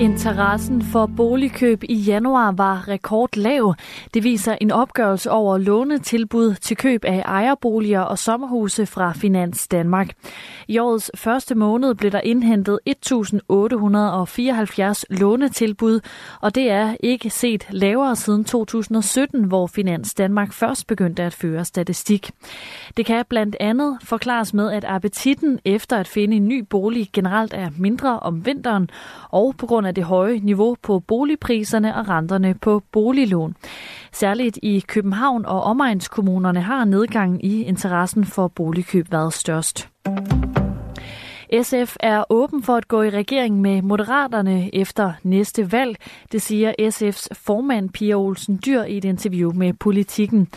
Interessen for boligkøb i januar var rekordlav. Det viser en opgørelse over lånetilbud til køb af ejerboliger og sommerhuse fra Finans Danmark. I årets første måned blev der indhentet 1.874 lånetilbud, og det er ikke set lavere siden 2017, hvor Finans Danmark først begyndte at føre statistik. Det kan blandt andet forklares med, at appetitten efter at finde en ny bolig generelt er mindre om vinteren, og på grund af det høje niveau på boligpriserne og renterne på boliglån. Særligt i København og omegnskommunerne har nedgangen i interessen for boligkøb været størst. SF er åben for at gå i regering med Moderaterne efter næste valg, det siger SF's formand Pia Olsen Dyr i et interview med Politikken.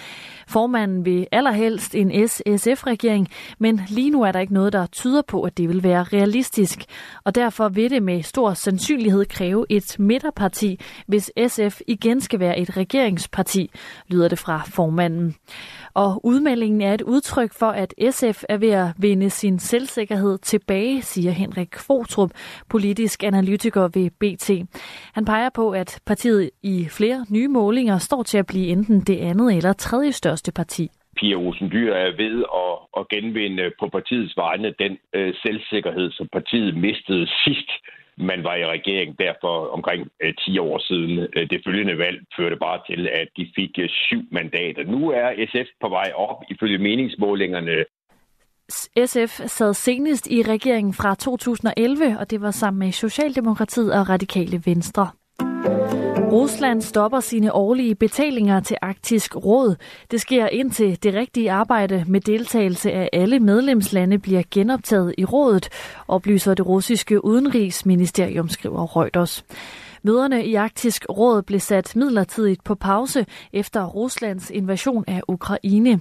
Formanden vil allerhelst en S-SF-regering, men lige nu er der ikke noget, der tyder på, at det vil være realistisk. Og derfor vil det med stor sandsynlighed kræve et midterparti, hvis SF igen skal være et regeringsparti, lyder det fra formanden. Og udmeldingen er et udtryk for, at SF er ved at vinde sin selvsikkerhed tilbage, siger Henrik Kvotrup, politisk analytiker ved BT. Han peger på, at partiet i flere nye målinger står til at blive enten det andet eller tredje største parti. Pia Olsen Dyr er ved at, at genvinde på partiets vegne den øh, selvsikkerhed, som partiet mistede sidst man var i regering derfor omkring øh, 10 år siden. Øh, det følgende valg førte bare til, at de fik øh, syv mandater. Nu er SF på vej op ifølge meningsmålingerne. SF sad senest i regeringen fra 2011, og det var sammen med Socialdemokratiet og Radikale Venstre. Rusland stopper sine årlige betalinger til Arktisk Råd. Det sker indtil det rigtige arbejde med deltagelse af alle medlemslande bliver genoptaget i rådet, oplyser det russiske udenrigsministerium, skriver Reuters. Møderne i Arktisk Råd blev sat midlertidigt på pause efter Ruslands invasion af Ukraine.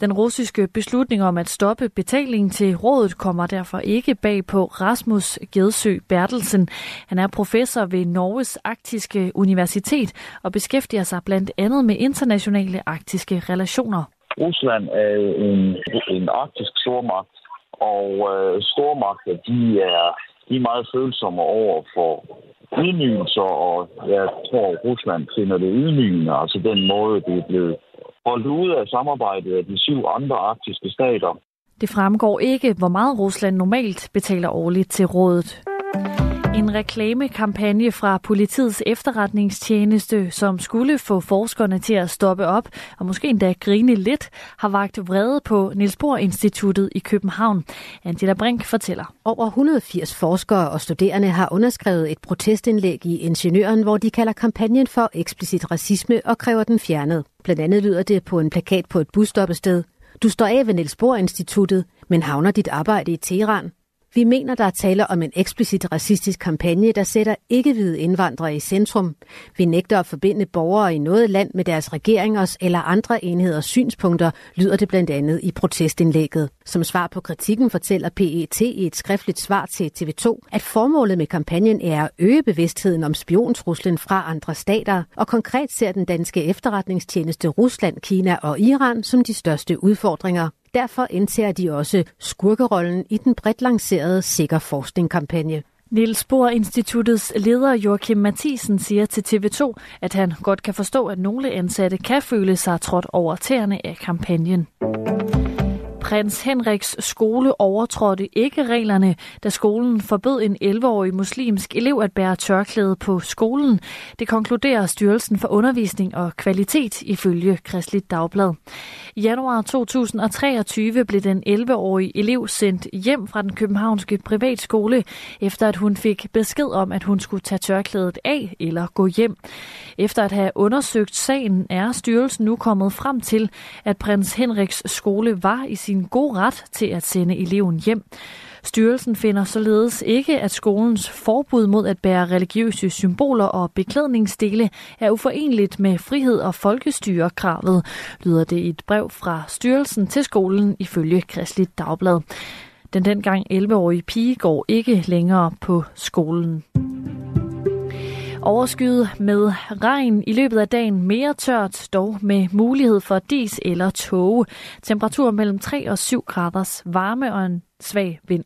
Den russiske beslutning om at stoppe betalingen til rådet kommer derfor ikke bag på Rasmus Gedsø Bertelsen. Han er professor ved Norges Arktiske Universitet og beskæftiger sig blandt andet med internationale arktiske relationer. Rusland er en, en arktisk stormagt, og øh, stormagter de er, de er meget følsomme over for ydmygelser, og jeg tror, at Rusland finder det ydmygende, altså den måde, det er blevet holdt ude af samarbejdet af de syv andre arktiske stater. Det fremgår ikke, hvor meget Rusland normalt betaler årligt til rådet. En reklamekampagne fra politiets efterretningstjeneste, som skulle få forskerne til at stoppe op og måske endda grine lidt, har vagt vrede på Niels Bohr Instituttet i København. Angela Brink fortæller. Over 180 forskere og studerende har underskrevet et protestindlæg i Ingeniøren, hvor de kalder kampagnen for eksplicit racisme og kræver den fjernet. Blandt andet lyder det på en plakat på et busstoppested. Du står af ved Niels Bohr Instituttet, men havner dit arbejde i Teheran. Vi mener, der er tale om en eksplicit racistisk kampagne, der sætter ikke-hvide indvandrere i centrum. Vi nægter at forbinde borgere i noget land med deres regeringers eller andre enheders synspunkter, lyder det blandt andet i protestindlægget. Som svar på kritikken fortæller PET i et skriftligt svar til TV2, at formålet med kampagnen er at øge bevidstheden om spiontruslen fra andre stater, og konkret ser den danske efterretningstjeneste Rusland, Kina og Iran som de største udfordringer. Derfor indtager de også skurkerollen i den bredt lancerede Sikker Forskning-kampagne. Niels Bohr Instituttets leder Joachim Mathisen siger til TV2, at han godt kan forstå, at nogle ansatte kan føle sig trådt over tæerne af kampagnen. Prins Henriks skole overtrådte ikke reglerne, da skolen forbød en 11-årig muslimsk elev at bære tørklæde på skolen. Det konkluderer Styrelsen for Undervisning og Kvalitet ifølge Kristligt Dagblad. I januar 2023 blev den 11-årige elev sendt hjem fra den københavnske privatskole, efter at hun fik besked om, at hun skulle tage tørklædet af eller gå hjem. Efter at have undersøgt sagen, er styrelsen nu kommet frem til, at prins Henriks skole var i sin god ret til at sende eleven hjem. Styrelsen finder således ikke, at skolens forbud mod at bære religiøse symboler og beklædningsdele er uforenligt med frihed og folkestyrekravet, lyder det i et brev fra styrelsen til skolen ifølge Kristligt Dagblad. Den dengang 11-årige pige går ikke længere på skolen. Overskyet med regn i løbet af dagen mere tørt, dog med mulighed for dis eller tåge. Temperatur mellem 3 og 7 graders varme og en svag vind.